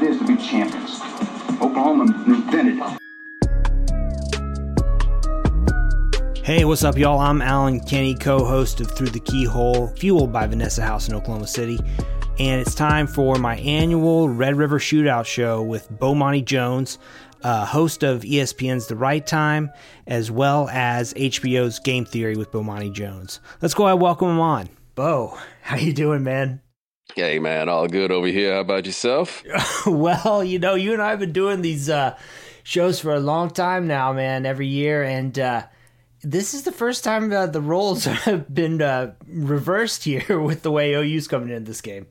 What it is to be champions. Oklahoma invented it. Hey, what's up, y'all? I'm Alan Kenny, co host of Through the Keyhole, fueled by Vanessa House in Oklahoma City. And it's time for my annual Red River Shootout show with Bomani Jones, uh, host of ESPN's The Right Time, as well as HBO's Game Theory with Bomani Jones. Let's go ahead and welcome him on. Bo, how you doing, man? Hey man, all good over here. How about yourself? well, you know, you and I have been doing these uh, shows for a long time now, man, every year. And uh, this is the first time uh, the roles have been uh, reversed here with the way OU's coming into this game.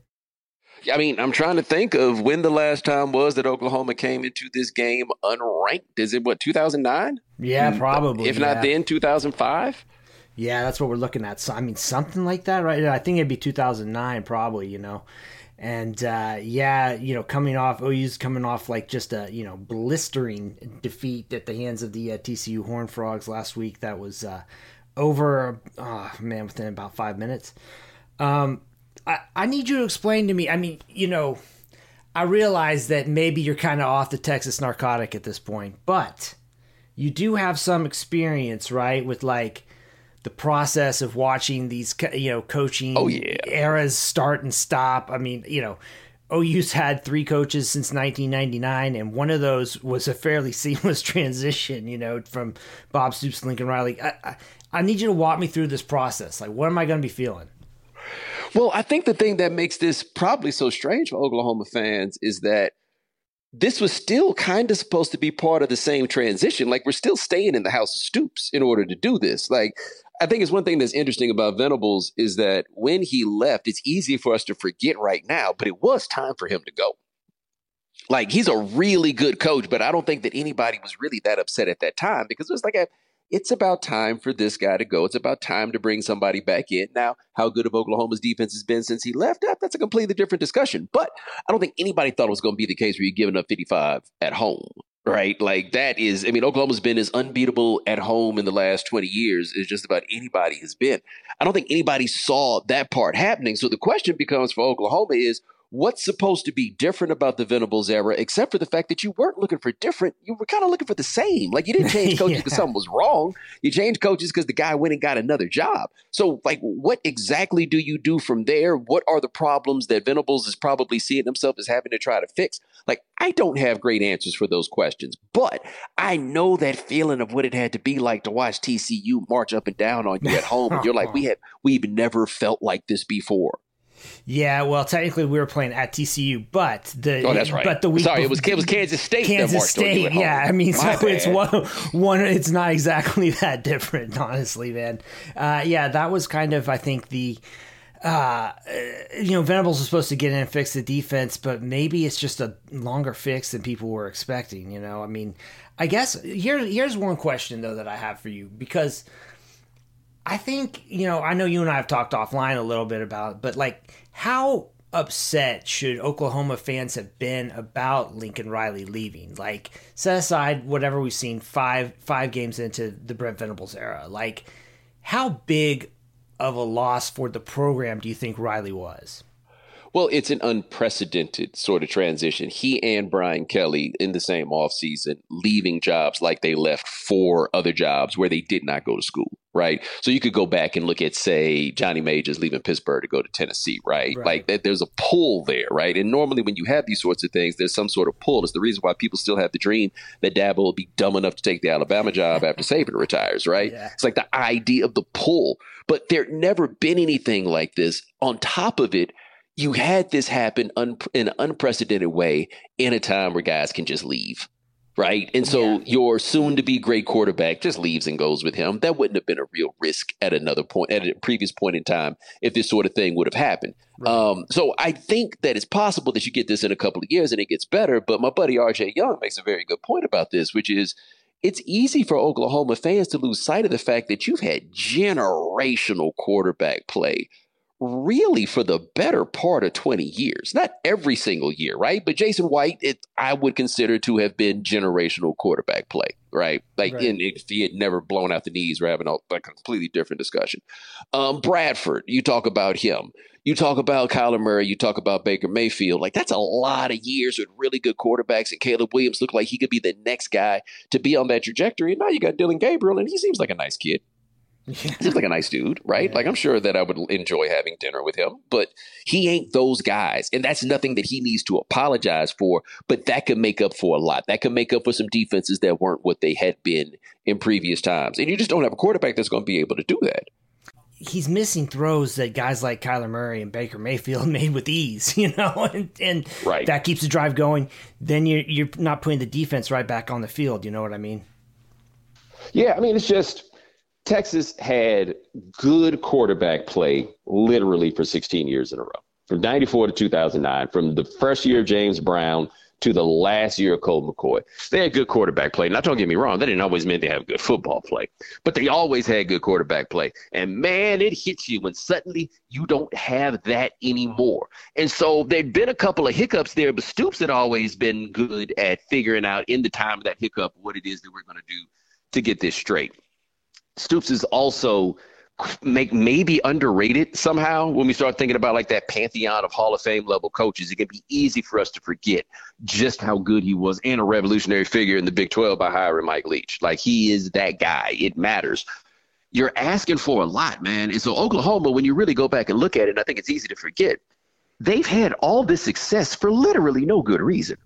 I mean, I'm trying to think of when the last time was that Oklahoma came into this game unranked. Is it what 2009? Yeah, probably. If yeah. not then, 2005. Yeah, that's what we're looking at. So, I mean, something like that, right? I think it'd be 2009, probably, you know. And uh, yeah, you know, coming off OU's coming off like just a you know blistering defeat at the hands of the uh, TCU Horn Frogs last week. That was uh, over, oh man, within about five minutes. Um, I, I need you to explain to me. I mean, you know, I realize that maybe you're kind of off the Texas narcotic at this point, but you do have some experience, right, with like the process of watching these, you know, coaching Oh, yeah. eras start and stop. I mean, you know, OU's had three coaches since 1999, and one of those was a fairly seamless transition, you know, from Bob Stoops to Lincoln Riley. I, I, I need you to walk me through this process. Like, what am I going to be feeling? Well, I think the thing that makes this probably so strange for Oklahoma fans is that this was still kind of supposed to be part of the same transition. Like we're still staying in the House of Stoops in order to do this. Like I think it's one thing that's interesting about Venables is that when he left, it's easy for us to forget right now, but it was time for him to go. Like he's a really good coach, but I don't think that anybody was really that upset at that time because it was like a it's about time for this guy to go. It's about time to bring somebody back in. Now, how good of Oklahoma's defense has been since he left, that, that's a completely different discussion. But I don't think anybody thought it was going to be the case where you're giving up 55 at home, right? Like that is, I mean, Oklahoma's been as unbeatable at home in the last 20 years as just about anybody has been. I don't think anybody saw that part happening. So the question becomes for Oklahoma is, what's supposed to be different about the Venables era, except for the fact that you weren't looking for different. You were kind of looking for the same. Like you didn't change coaches because Yeah. something was wrong. You changed coaches because the guy went and got another job. So, like, what exactly do you do from there? What are the problems that Venables is probably seeing himself as having to try to fix? Like, I don't have great answers for those questions, but I know that feeling of what it had to be like to watch TCU march up and down on you at home, and you're like, we have we've never felt like this before. Yeah, well, technically we were playing at TCU, but the Oh, that's right. But the week Sorry, it was it was Kansas State. Kansas marched on you State. Yeah, I mean, My so it's one, one. It's not exactly that different, honestly, man. Uh, yeah, that was kind of, I think, the. Uh, you know, Venables was supposed to get in and fix the defense, but maybe it's just a longer fix than people were expecting. You know, I mean, I guess here here's one question though that I have for you because I think, you know, I know you and I have talked offline a little bit about it, but like how upset should Oklahoma fans have been about Lincoln Riley leaving? Like set aside whatever we've seen five five games into the Brent Venables era. Like how big of a loss for the program do you think Riley was? Well, it's an unprecedented sort of transition. He and Brian Kelly in the same offseason, leaving jobs like they left four other jobs where they did not go to school, right? So you could go back and look at, say, Johnny Majors leaving Pittsburgh to go to Tennessee, right? Right. Like there's a pull there, right? And normally when you have these sorts of things, there's some sort of pull. It's the reason why people still have the dream that Dabo will be dumb enough to take the Alabama job after Saban retires, right? Yeah. It's like the idea of the pull. But there never been anything like this. On top of it, you had this happen un- in an unprecedented way in a time where guys can just leave, right? And so Yeah. your soon to be great quarterback just leaves and goes with him. That wouldn't have been a real risk at another point, at a previous point in time, if this sort of thing would have happened. Um, so I think that it's possible that you get this in a couple of years and it gets better. But my buddy RJ Young makes a very good point about this, which is it's easy for Oklahoma fans to lose sight of the fact that you've had generational quarterback play really for the better part of 20 years. Not every single year, right? But Jason White, it I would consider to have been generational quarterback play, right? Like Right. in, if he had never blown out the knees, we're having a, a completely different discussion. Um, Bradford, you talk about him. You talk about Kyler Murray, you talk about Baker Mayfield. Like that's a lot of years with really good quarterbacks, and Caleb Williams looked like he could be the next guy to be on that trajectory. And now you got Dillon Gabriel, and he seems like a nice kid. Seems like a nice dude, right? Yeah. Like I'm sure that I would enjoy having dinner with him, but he ain't those guys. And that's nothing that he needs to apologize for, but that could make up for a lot. That could make up for some defenses that weren't what they had been in previous times. And you just don't have a quarterback that's going to be able to do that. he's missing throws that guys like Kyler Murray and Baker Mayfield made with ease, you know, and, and Right. that keeps the drive going. Then you're you're not putting the defense right back on the field. You know what I mean? Yeah, I mean, it's just Texas had good quarterback play literally for 16 years in a row, from 94 to 2009, from the first year of James Brown to the last year of Colt McCoy. They had good quarterback play. Now, don't get me wrong, that didn't always mean they have good football play, but they always had good quarterback play. And man, it hits you when suddenly you don't have that anymore. And so there'd been a couple of hiccups there, but Stoops had always been good at figuring out in the time of that hiccup what it is that we're going to do to get this straight. Stoops is also make maybe underrated somehow when we start thinking about like that pantheon of Hall of Fame level coaches. It can be easy for us to forget just how good he was and a revolutionary figure in the Big 12 by hiring Mike Leach. Like he is that guy. It matters. You're asking for a lot, man. And so Oklahoma, when you really go back and look at it, I think it's easy to forget, they've had all this success for literally no good reason.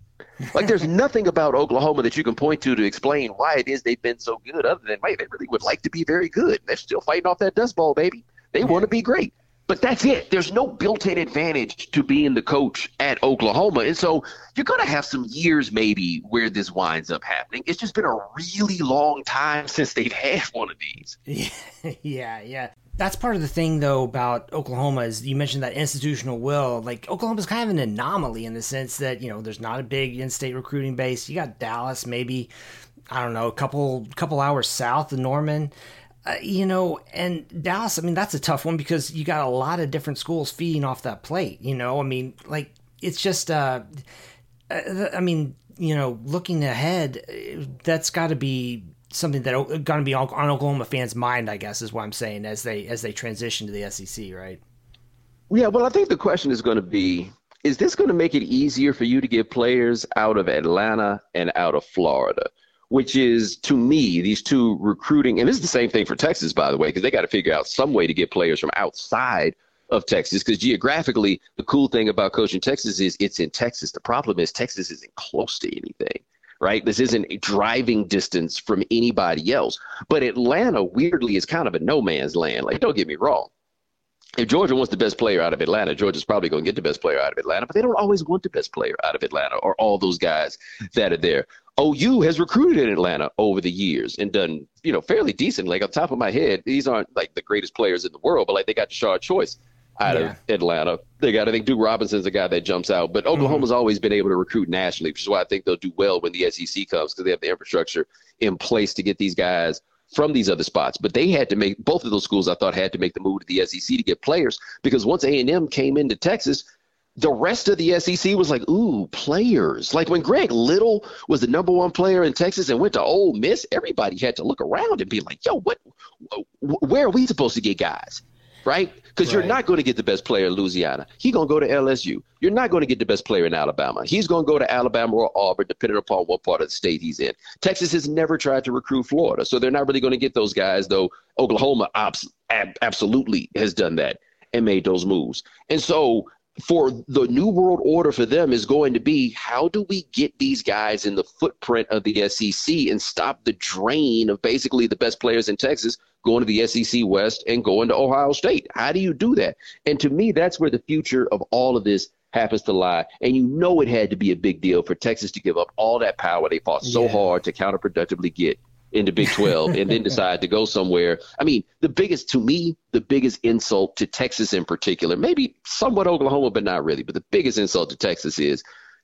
Like there's nothing about Oklahoma that you can point to to explain why it is they've been so good, other than wait, they really would like to be very good. They're still fighting off that dust bowl, baby. They want to be great. But that's it. There's no built-in advantage to being the coach at Oklahoma. And so you're gonna have some years maybe where this winds up happening. It's just been a really long time since they've had one of these. yeah, yeah. That's part of the thing, though, about Oklahoma is you mentioned that institutional will. Like Oklahoma's kind of an anomaly in the sense that you know there's not a big in-state recruiting base. You got Dallas, maybe I don't know, a couple couple hours south of Norman. Uh, you know, and Dallas. I mean, that's a tough one because you got a lot of different schools feeding off that plate. You know, I mean, like it's just. uh uh, I mean, you know, looking ahead, that's got to be something that going to be on Oklahoma fans' mind. I guess is what I'm saying as they as they transition to the SEC, right? Yeah, well, I think the question is going to be is this going to make it easier for you to get players out of Atlanta and out of Florida? Which is, to me, these two recruiting, and this is the same thing for Texas, by the way, because they got to figure out some way to get players from outside of Texas. Because geographically, the cool thing about coaching Texas is it's in Texas. The problem is Texas isn't close to anything right? This isn't a driving distance from anybody else. But Atlanta, weirdly, is kind of a no man's land. Like, don't get me wrong. If Georgia wants the best player out of Atlanta, Georgia's probably going to get the best player out of Atlanta, but they don't always want the best player out of Atlanta or all those guys that are there. OU has recruited in Atlanta over the years and done, you know, fairly decent. Like on top of my head, these aren't like the greatest players in the world, but like they got Shard Choice out Yeah. of Atlanta. They got, I think, Duke Robinson's a guy that jumps out. But mm-hmm. Oklahoma's always been able to recruit nationally, which is why I think they'll do well when the SEC comes because they have the infrastructure in place to get these guys from these other spots. But they had to make both of those schools. I thought had to make the move to the SEC to get players because once A and M came into Texas. The rest of the SEC was like, ooh, players. Like when Greg Little was the number one player in Texas and went to Ole Miss, everybody had to look around and be like, yo, what, wh- where are we supposed to get guys? Right? Because you're not going to get the best player in Louisiana. He's going to go to LSU. You're not going to get the best player in Alabama. He's going to go to Alabama or Auburn, depending upon what part of the state he's in. Texas has never tried to recruit Florida, so they're not really going to get those guys, though Oklahoma abs- ab- absolutely has done that and made those moves. And so for the new world order for them is going to be how do we get these guys in the footprint of the SEC and stop the drain of basically the best players in Texas going to the SEC West and going to Ohio State? How do you do that? And to me, that's where the future of all of this happens to lie. And you know it had to be a big deal for Texas to give up all that power they fought so Yeah. hard to counterproductively get into Big 12 and then decide to go somewhere. I mean, the biggest, to me, the biggest insult to Texas in particular, maybe somewhat Oklahoma, but not really, but the biggest insult to Texas is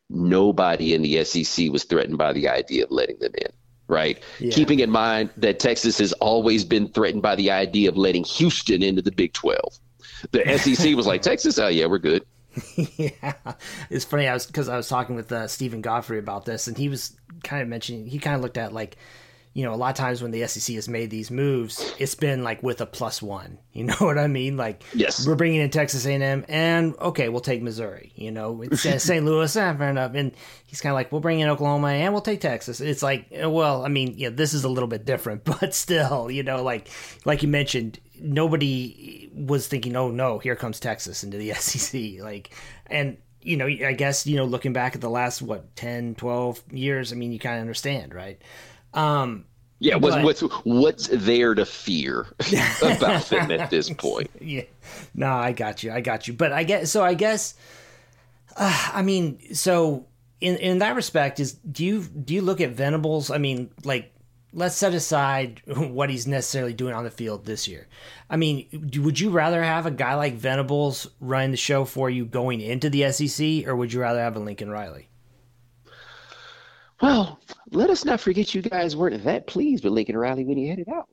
nobody in the SEC was threatened by the idea of letting them in. Right. Yeah. Keeping in mind that Texas has always been threatened by the idea of letting Houston into the Big 12. The SEC was like, Texas, oh, yeah, we're good. yeah, it's funny. I was because I was talking with uh, Steven Godfrey about this, and he was kind of mentioning he kind of looked at like, you know, a lot of times when the SEC has made these moves, it's been like with a plus one. You know what I mean? Like, Yes. we're bringing in Texas A&M, and okay, we'll take Missouri. You know, St. Louis, eh, fair enough. And he's kind of like, we'll bring in Oklahoma, and we'll take Texas. It's like, eh, well, I mean, yeah, this is a little bit different, but still, you know, like like you mentioned, nobody was thinking, oh no, here comes Texas into the SEC. Like, and you know, I guess you know, looking back at the last what 10, 12 years, I mean, you kind of understand, right? Um, Yeah, what's, But- what's, what's there to fear about them at this point? yeah. No i got you. I got you. But i guess so i guess uh, i mean so in in that respect is do you do you look at venables? I mean like let's set aside what he's necessarily doing on the field this year. I mean would you rather have a guy like venables running the show for you going into the sec or would you rather have a lincoln riley Well, let us not forget you guys weren't that pleased with Lincoln Riley when he headed out.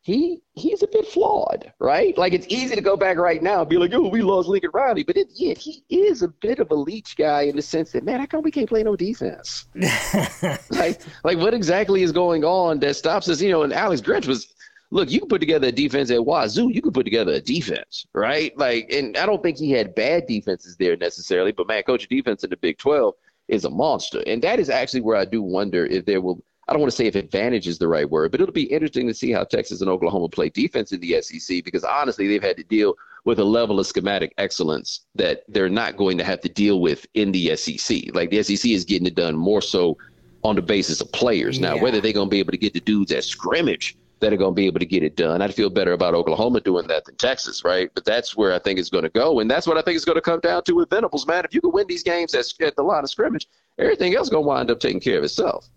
He he's a bit flawed, right? Like it's easy to go back right now and be like, "Oh, we lost Lincoln Riley," but it, yeah, he is a bit of a Leach guy in the sense that, man, how come we can't play no defense? like, like what exactly is going on that stops us? You know, and Alex Grinch was, look, you can put together a defense at Wazoo, you can put together a defense, right? Like, and I don't think he had bad defenses there necessarily, but man, coach of defense in the Big Twelve is a monster, and that is actually where I do wonder if there will. I don't want to say if advantage is the right word, but it'll be interesting to see how Texas and Oklahoma play defense in the SEC because honestly, they've had to deal with a level of schematic excellence that they're not going to have to deal with in the SEC. Like the SEC is getting it done more so on the basis of players. Now, Yeah. whether they're going to be able to get the dudes at scrimmage that are going to be able to get it done, I'd feel better about Oklahoma doing that than Texas, right? But that's where I think it's going to go. And that's what I think it's going to come down to with Venables, man. If you can win these games at, at the line of scrimmage, everything else is going to wind up taking care of itself.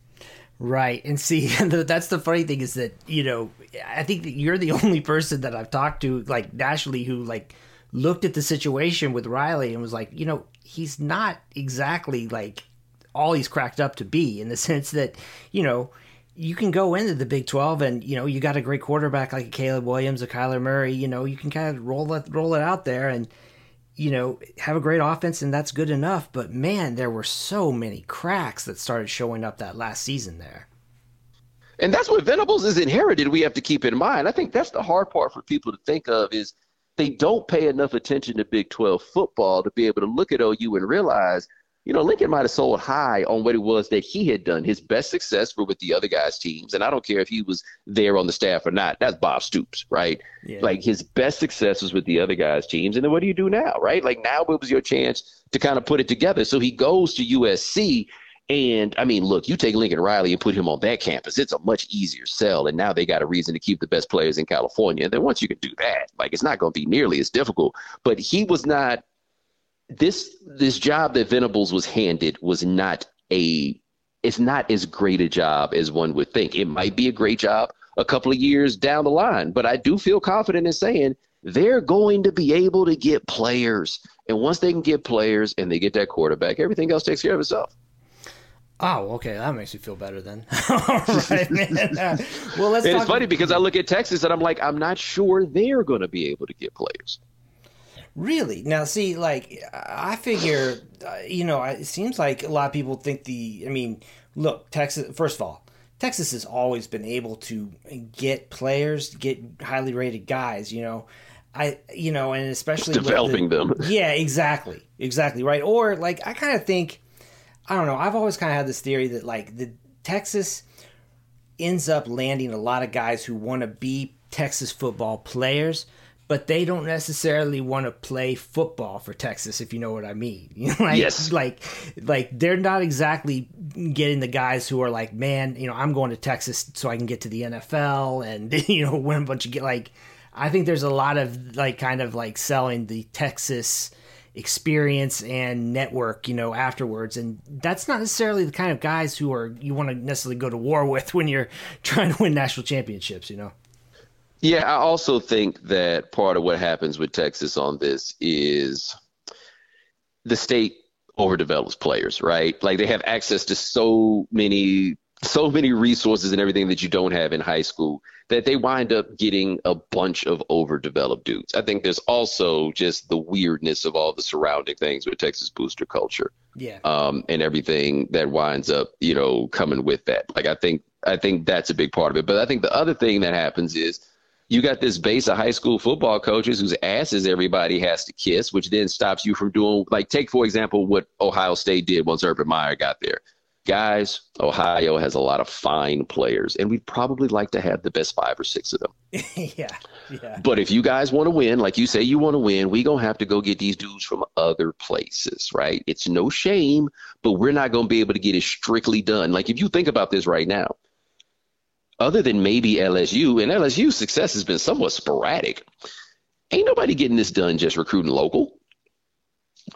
Right. And see, that's the funny thing is that, you know, I think that you're the only person that I've talked to, like, nationally who, like, looked at the situation with Riley and was like, you know, he's not exactly, like, all he's cracked up to be in the sense that, you know, you can go into the Big 12 and, you know, you got a great quarterback like Caleb Williams, a Kyler Murray, you know, you can kind of roll it, roll it out there and, you know, have a great offense and that's good enough. But man, there were so many cracks that started showing up that last season there. And that's what Venables is inherited. We have to keep in mind. I think that's the hard part for people to think of is they don't pay enough attention to Big 12 football to be able to look at OU and realize, you know, Lincoln might have sold high on what it was that he had done. His best success were with the other guys' teams. And I don't care if he was there on the staff or not. That's Bob Stoops, right? Yeah. Like his best success was with the other guys' teams. And then what do you do now, right? Like now it was your chance to kind of put it together. So he goes to USC. And I mean, look, you take Lincoln Riley and put him on that campus, it's a much easier sell. And now they got a reason to keep the best players in California. And then once you can do that, like it's not going to be nearly as difficult. But he was not this this job that Venables was handed was not a it's not as great a job as one would think. It might be a great job a couple of years down the line, but I do feel confident in saying they're going to be able to get players. And once they can get players and they get that quarterback, everything else takes care of itself. Oh, okay. That makes me feel better then. All right, man. Uh, well, let's talk. it's funny because I look at Texas and I'm like, I'm not sure they're going to be able to get players. Really? Now, see, like, I figure, uh, you know, it seems like a lot of people think the. I mean, look, Texas. First of all, Texas has always been able to get players, get highly rated guys. You know, I you know, and especially Developing the- them. Yeah, exactly, exactly right. Or like I kind of think, I don't know. I've always kind of had this theory that like the Texas ends up landing a lot of guys who want to be Texas football players, but they don't necessarily want to play football for Texas, if you know what I mean. You know, like, Yes. like, like they're not exactly getting the guys who are like, man, you know, I'm going to Texas so I can get to the NFL and you know win a bunch of get like. I think there's a lot of like kind of like selling the Texas experience and network, you know, afterwards. And that's not necessarily the kind of guys who are you want to necessarily go to war with when you're trying to win national championships, you know. Yeah, I also think that part of what happens with Texas on this is the state overdevelops players, right? Like they have access to so many so many resources and everything that you don't have in high school that they wind up getting a bunch of overdeveloped dudes. I think there's also just the weirdness of all the surrounding things with Texas booster culture Yeah. um, and everything that winds up, you know, coming with that. Like I think I think that's a big part of it. But I think the other thing that happens is you got this base of high school football coaches whose asses everybody has to kiss, which then stops you from doing like take for example what Ohio State did once Urban Meyer got there. Guys, Ohio has a lot of fine players, and we'd probably like to have the best five or six of them. yeah. Yeah. But if you guys want to win, like you say you want to win, we gonna have to go get these dudes from other places, right? It's no shame, but we're not gonna be able to get it strictly done. Like if you think about this right now, other than maybe LSU, and LSU's success has been somewhat sporadic, ain't nobody getting this done just recruiting local.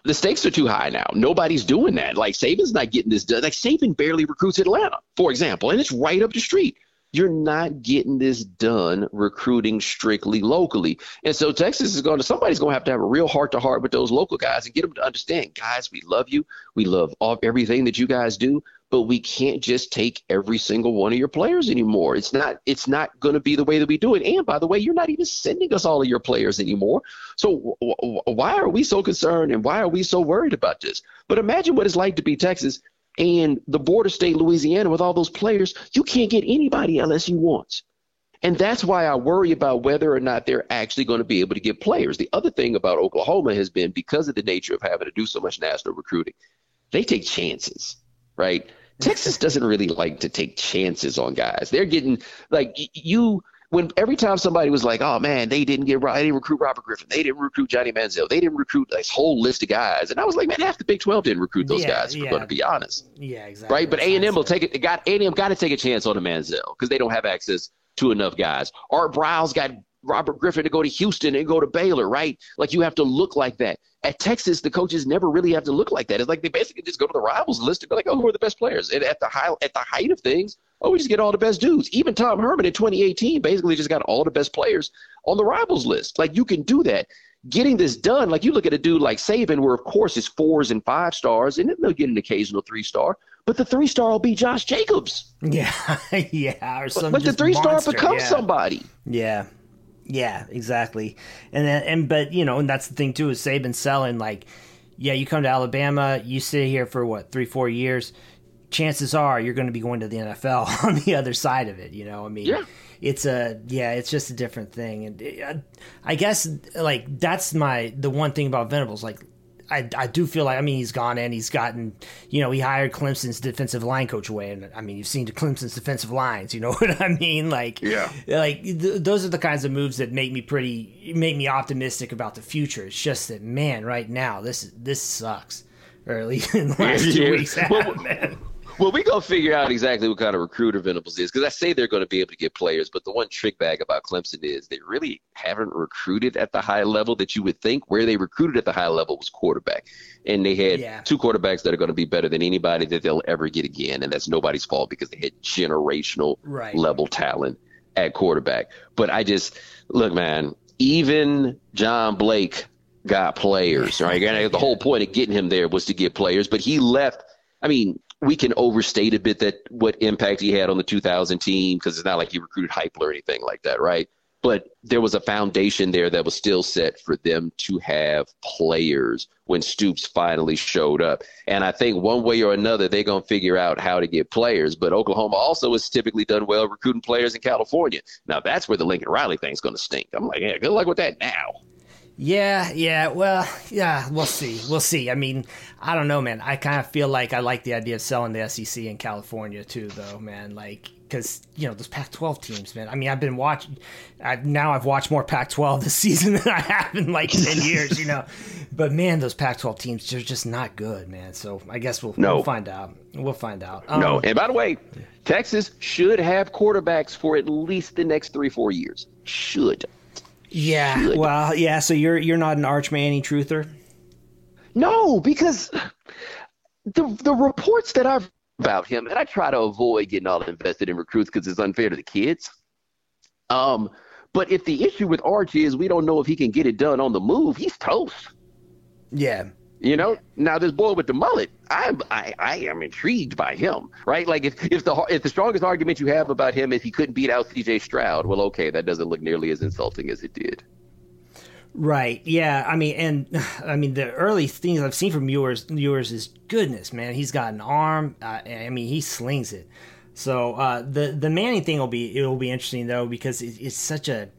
The stakes are too high now. Nobody's doing that. Like Saban's not getting this done. Like Saban barely recruits Atlanta, for example, and it's right up the street you're not getting this done recruiting strictly locally. And so Texas is going to somebody's going to have to have a real heart to heart with those local guys and get them to understand, guys, we love you. We love all, everything that you guys do, but we can't just take every single one of your players anymore. It's not it's not going to be the way that we do it. And by the way, you're not even sending us all of your players anymore. So w- w- why are we so concerned and why are we so worried about this? But imagine what it's like to be Texas and the border state Louisiana with all those players, you can't get anybody LSU wants. And that's why I worry about whether or not they're actually going to be able to get players. The other thing about Oklahoma has been because of the nature of having to do so much national recruiting, they take chances, right? Texas doesn't really like to take chances on guys. They're getting like you when every time somebody was like, "Oh man, they didn't get they didn't recruit Robert Griffin, they didn't recruit Johnny Manziel, they didn't recruit this whole list of guys," and I was like, "Man, half the Big Twelve didn't recruit those Yeah, guys." If yeah. we're going to be honest, Yeah, exactly. right? But A and M will take it. Got A and M got to take a chance on a Manziel because they don't have access to enough guys. Art Briles got Robert Griffin to go to Houston and go to Baylor, right? Like you have to look like that. At Texas, the coaches never really have to look like that. It's like they basically just go to the rivals list and be like, "Oh, who are the best players?" And at the high, at the height of things, oh, we just get all the best dudes. Even Tom Herman in 2018 basically just got all the best players on the rivals list. Like you can do that. Getting this done, like you look at a dude like Saban, where of course it's fours and five stars, and then they'll get an occasional three star, but the three star will be Josh Jacobs. Yeah, yeah, or some But the three star monster, becomes yeah. somebody. Yeah, yeah, exactly. And then, and but you know, and that's the thing too is Saban selling like, yeah, you come to Alabama, you sit here for what three, four years. Chances are you're going to be going to the NFL on the other side of it. You know, I mean, Yeah. it's a yeah, it's just a different thing. And uh, I guess like that's my the one thing about Venables like. I, I do feel like I mean he's gone and he's gotten you know he hired Clemson's defensive line coach away and I mean you've seen Clemson's defensive lines you know what I mean like Yeah. like th- those are the kinds of moves that make me pretty make me optimistic about the future. It's just that man, right now this this sucks. Or at least in the last two Yeah. weeks, Well, man. Well, we gonna figure out exactly what kind of recruiter Venables is because I say they're going to be able to get players, but the one trick bag about Clemson is they really haven't recruited at the high level that you would think. Where they recruited at the high level was quarterback, and they had Yeah. two quarterbacks that are going to be better than anybody that they'll ever get again, and that's nobody's fault because they had generational Right. level talent at quarterback. But I just look, man, even John Blake got players, right? And the whole point of getting him there was to get players, but he left. I mean, we can overstate a bit that what impact he had on the 2000 team because it's not like he recruited Heupel or anything like that, right? But there was a foundation there that was still set for them to have players when Stoops finally showed up. And I think one way or another, they're going to figure out how to get players. But Oklahoma also has typically done well recruiting players in California. Now, that's where the Lincoln Riley thing's going to stink. I'm like, yeah, good luck with that now. Yeah, yeah. Well, yeah, we'll see. We'll see. I mean, I don't know, man. I kind of feel like I like the idea of selling the SEC in California too, though, man. Like, because you know those Pac-12 teams, man. I mean, I've been watching. I, now I've watched more Pac-12 this season than I have in like ten years, you know. But man, those Pac-12 teams, they're just not good, man. So I guess we'll, No. we'll find out. We'll find out. Um, No, and by the way, Texas should have quarterbacks for at least the next three, four years. Should. Yeah. Well, yeah. So you're you're not an Arch Manning truther. No, because the the reports that I've about him, and I try to avoid getting all invested in recruits because it's unfair to the kids. Um, but if the issue with Archie is we don't know if he can get it done on the move, he's toast. Yeah. You know, now this boy with the mullet, I'm I, I am intrigued by him, right? Like if, if the if the strongest argument you have about him is he couldn't beat out C.J. Stroud, well, okay, that doesn't look nearly as insulting as it did. Right. Yeah. I mean, and I mean, the early things I've seen from Ewers, Ewers is goodness, man. He's got an arm. Uh, I mean, he slings it. So uh, the the Manning thing will be it will be interesting though because it, it's such a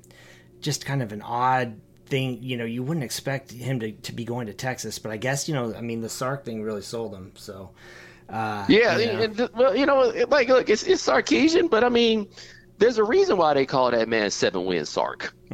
just kind of an odd thing. You know, you wouldn't expect him to, to be going to Texas, but I guess you know, I mean, the Sark thing really sold him. So uh, Yeah, you know. and, and, well, you know, like look, it's it's Sarkisian, but I mean, there's a reason why they call that man seven win Sark.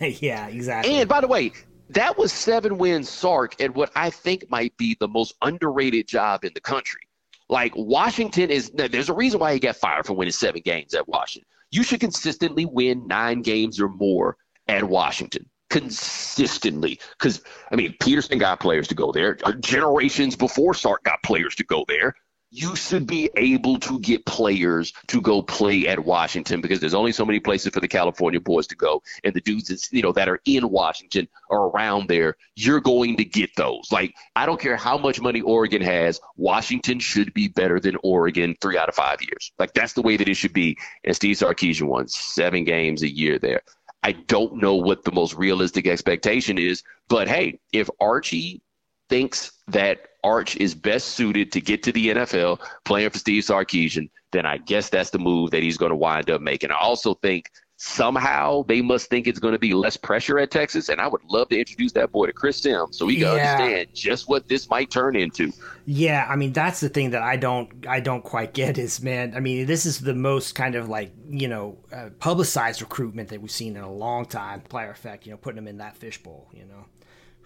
yeah, exactly. And by the way, that was seven wins Sark at what I think might be the most underrated job in the country. Like Washington is there's a reason why he got fired for winning seven games at Washington. You should consistently win nine games or more at Washington. Consistently. Because I mean Petersen got players to go there. Uh, generations before Sark got players to go there you should be able to get players to go play at Washington because there's only so many places for the California boys to go, and the dudes that's, you know that are in Washington or around there, you're going to get those. Like I don't care how much money Oregon has, Washington should be better than Oregon three out of five years. Like that's the way that it should be. And Steve Sarkisian won seven games a year there. I don't know what the most realistic expectation is, but hey, if Archie thinks that Arch is best suited to get to the NFL playing for Steve Sarkisian, then I guess that's the move that he's going to wind up making. I also think somehow they must think it's going to be less pressure at Texas, and I would love to introduce that boy to Chris Simms so he can Yeah. understand just what this might turn into. Yeah, I mean that's the thing that I don't I don't quite get is man. I mean this is the most kind of like you know uh, publicized recruitment that we've seen in a long time. Player effect, you know, putting him in that fishbowl, you know.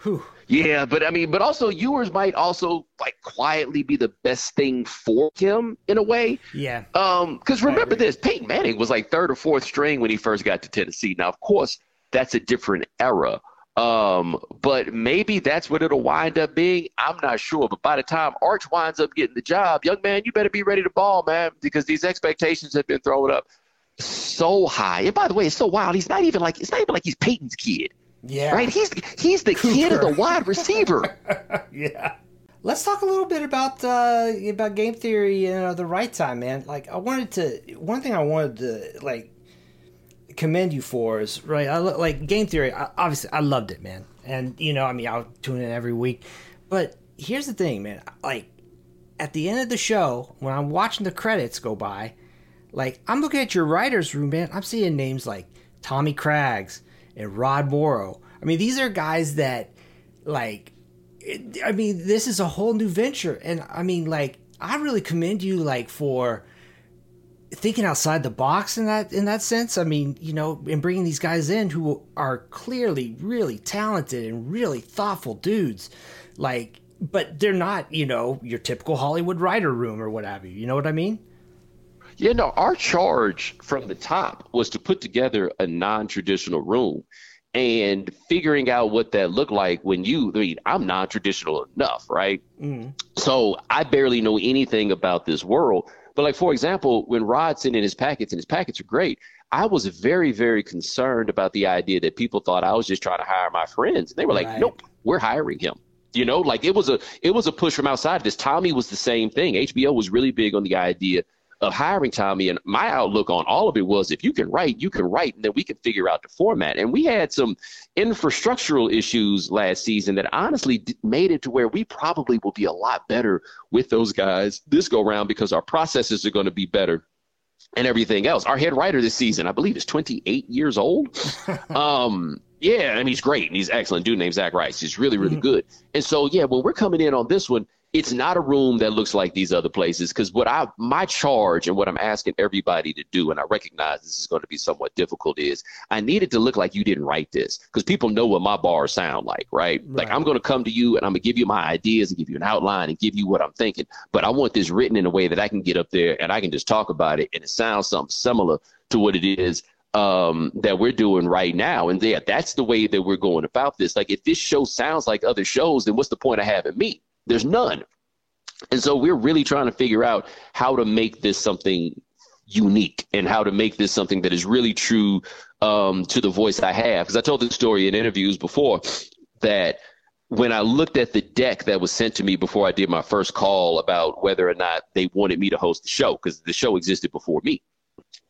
Whew. Yeah, but I mean, but also Ewers might also like quietly be the best thing for him in a way. Yeah, Um, because remember this, Peyton Manning was like third or fourth string when he first got to Tennessee. Now, of course, that's a different era. Um, but maybe that's what it'll wind up being. I'm not sure. But by the time Arch winds up getting the job, young man, you better be ready to ball, man, because these expectations have been thrown up so high. And by the way, it's so wild. He's not even like it's not even like he's Peyton's kid, yeah, right? He's he's the kid of the wide receiver. yeah. Let's talk a little bit about uh, about game theory and uh, the right time, man. Like I wanted to one thing I wanted to like commend you for is right. I lo- like game theory. I, obviously, I loved it, man. And you know, I mean, I'll tune in every week. But here's the thing, man. Like at the end of the show, when I'm watching the credits go by, like I'm looking at your writers' room, man. I'm seeing names like Tommy Craggs and Rod Morrow. I mean, these are guys that like I mean, this is a whole new venture, and I mean, like, I really commend you, like, for thinking outside the box in that in that sense. I mean, you know, and bringing these guys in who are clearly really talented and really thoughtful dudes, like, but they're not, you know, your typical Hollywood writer room or what have you. You know what I mean? Yeah, no, our charge from the top was to put together a non traditional room and figuring out what that looked like when you, I mean, I'm non traditional enough, right? Mm-hmm. So I barely know anything about this world. But, like, for example, when Rod sent in his packets, and his packets are great, I was very, very concerned about the idea that people thought I was just trying to hire my friends. And they were like, Right. nope, we're hiring him. You know, like it was a it was a push from outside this. Tommy was the same thing. HBO was really big on the idea of hiring Tommy, and my outlook on all of it was if you can write, you can write, and then we can figure out the format. And we had some infrastructural issues last season that honestly made it to where we probably will be a lot better with those guys this go round because our processes are going to be better and everything else. Our head writer this season, I believe, is 28 years old. um, Yeah, and he's great, and he's excellent. Dude named Zach Rice. He's really, really good. And so, yeah, when we're coming in on this one, it's not a room that looks like these other places. Because what I, my charge and what I'm asking everybody to do, and I recognize this is going to be somewhat difficult, is I need it to look like you didn't write this. Because people know what my bars sound like, right? Like I'm going to come to you and I'm going to give you my ideas and give you an outline and give you what I'm thinking. But I want this written in a way that I can get up there and I can just talk about it and it sounds something similar to what it is um, that we're doing right now. And yeah, that's the way that we're going about this. Like, if this show sounds like other shows, then what's the point of having me? There's none. And so we're really trying to figure out how to make this something unique and how to make this something that is really true um, to the voice I have. Because I told this story in interviews before that when I looked at the deck that was sent to me before I did my first call about whether or not they wanted me to host the show, because the show existed before me.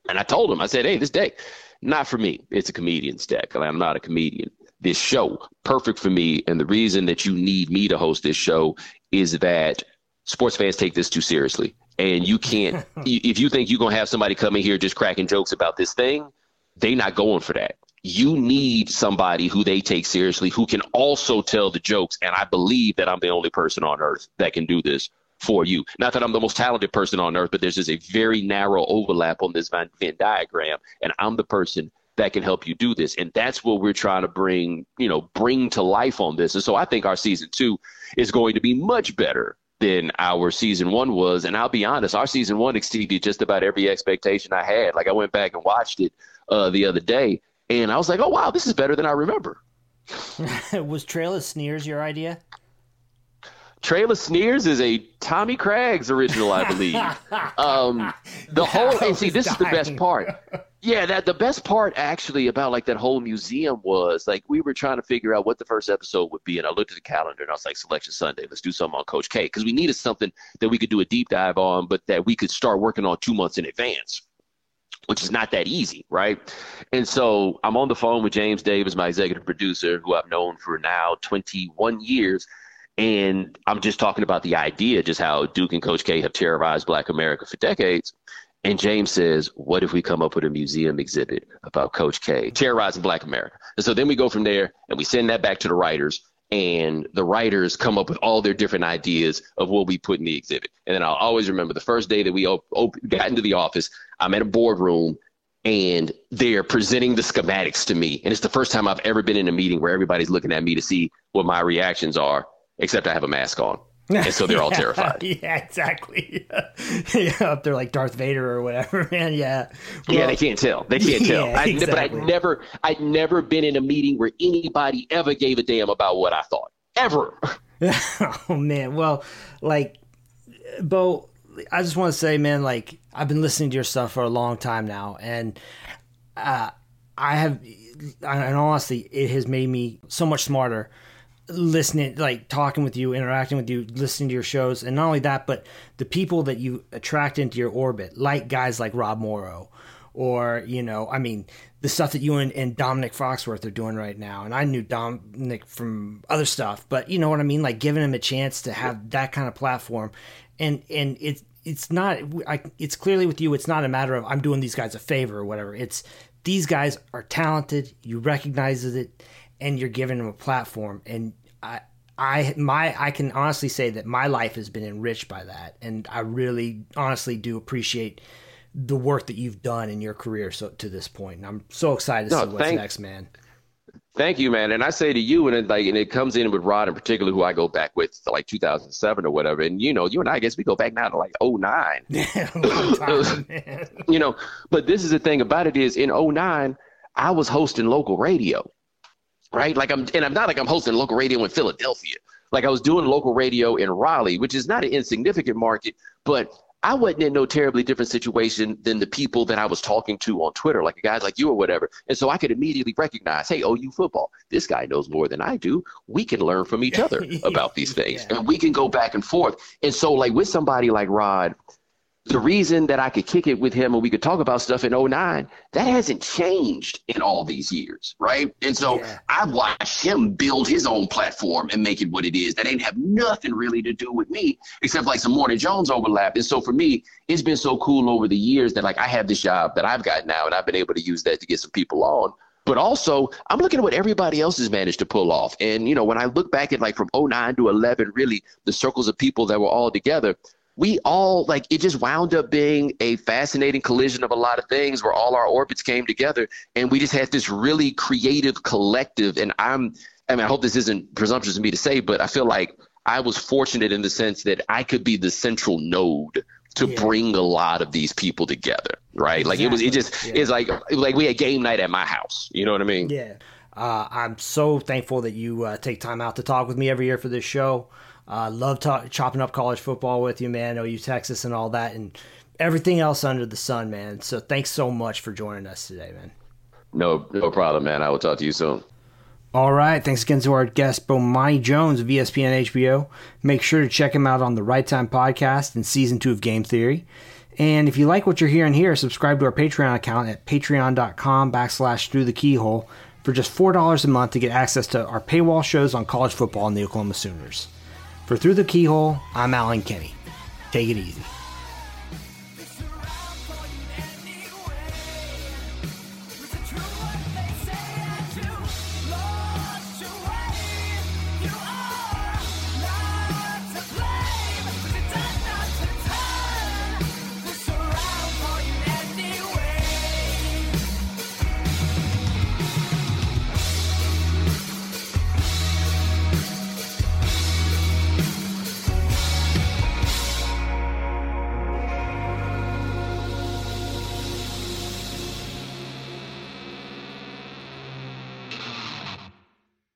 And I told them, I said, hey, this deck, not for me. It's a comedian's deck. I'm not a comedian. This show, perfect for me. And the reason that you need me to host this show is that sports fans take this too seriously. And you can't, if you think you're going to have somebody come in here just cracking jokes about this thing, they're not going for that. You need somebody who they take seriously, who can also tell the jokes. And I believe that I'm the only person on earth that can do this for you. Not that I'm the most talented person on earth, but there's just a very narrow overlap on this Venn, Venn diagram. And I'm the person that can help you do this. And that's what we're trying to bring, you know, bring to life on this. And so I think our season two is going to be much better than our season one was. And I'll be honest, our season one exceeded just about every expectation I had. Like I went back and watched it uh, the other day, and I was like, oh wow, this is better than I remember. was Trail of Sneers your idea? Trail of Sneers is a Tommy Craggs' original, I believe. um, the whole and see, this is the best part. Yeah, that the best part actually about like that whole museum was like we were trying to figure out what the first episode would be, and I looked at the calendar and I was like, Selection Sunday, let's do something on Coach K because we needed something that we could do a deep dive on, but that we could start working on two months in advance which is not that easy, right? And so I'm on the phone with James Davis, my executive producer, who I've known for now 21 years. And I'm just talking about the idea, just how Duke and Coach K have terrorized Black America for decades. And James says, What if we come up with a museum exhibit about Coach K terrorizing Black America? And so then we go from there and we send that back to the writers. And the writers come up with all their different ideas of what we put in the exhibit. And then I'll always remember the first day that we op- op- got into the office, I'm at a boardroom and they're presenting the schematics to me. And it's the first time I've ever been in a meeting where everybody's looking at me to see what my reactions are except I have a mask on. And so they're all terrified. yeah, exactly. yeah, up there like Darth Vader or whatever, man. Yeah. Well, yeah, they can't tell. They can't tell. I, exactly. But I'd never, I'd never been in a meeting where anybody ever gave a damn about what I thought. Ever. oh man. Well, like, Bo, I just want to say, man, like I've been listening to your stuff for a long time now, and uh, I have, and honestly, it has made me so much smarter listening like talking with you interacting with you listening to your shows. And not only that but the people that you attract into your orbit like guys like rod morrow or you know i mean the stuff that you and, and domonique foxworth are doing right now. And i knew domonique from other stuff but you know what i mean? Like giving him a chance to have that kind of platform. And and it's it's not I, it's clearly with you it's not a matter of i'm doing these guys a favor or whatever. It's these guys are talented. You recognize it and you're giving them a platform and i i my i can honestly say that my life has been enriched by that and i really honestly do appreciate the work that you've done in your career so to this point and i'm so excited to No, see what's thank- next man Thank you, man. And I say to you, and it, like, and it comes in with Rod in particular, who I go back with to like 2007 or whatever. And you know, you and I, I guess we go back now to like 09. Long time, you know, but this is the thing about it is in 09, I was hosting local radio, right? Like I'm, and I'm not like I'm hosting local radio in Philadelphia. Like I was doing local radio in Raleigh, which is not an insignificant market, but I wasn't in no terribly different situation than the people that I was talking to on Twitter, like guys like you or whatever. And so I could immediately recognize, hey, OU football, this guy knows more than I do. We can learn from each other about these things Yeah. and we can go back and forth. And so, like with somebody like Rod, the reason that I could kick it with him and we could talk about stuff in 09, that hasn't changed in all these years, right? And so Yeah. I've watched him build his own platform and make it what it is. That ain't have nothing really to do with me, except like some Morton Jones overlap. And so for me, it's been so cool over the years that like I have this job that I've got now and I've been able to use that to get some people on. But also, I'm looking at what everybody else has managed to pull off. And, you know, when I look back at like from 09 to 11, really the circles of people that were all together, we all like it just wound up being a fascinating collision of a lot of things where all our orbits came together and we just had this really creative collective. And I'm, I mean, I hope this isn't presumptuous of me to say, but I feel like I was fortunate in the sense that I could be the central node to Yeah. bring a lot of these people together, right? Like it was, it just, Exactly. it's like, like we had game night at my house. You know what I mean? Yeah. Uh, I'm so thankful that you uh, take time out to talk with me every year for this show. Uh, love chopping up college football with you, man. OU Texas and all that, and everything else under the sun, man. So thanks so much for joining us today, man. No, no problem, man. I will talk to you soon. All right. Thanks again to our guest, Bomani Jones of ESPN HBO. Make sure to check him out on the Right Time podcast and season two of Game Theory. And if you like what you're hearing here, subscribe to our Patreon account at patreon.com backslash through the keyhole for just $4 a month to get access to our paywall shows on college football and the Oklahoma Sooners. For Through the Keyhole, I'm Alan Kenny. Take it easy.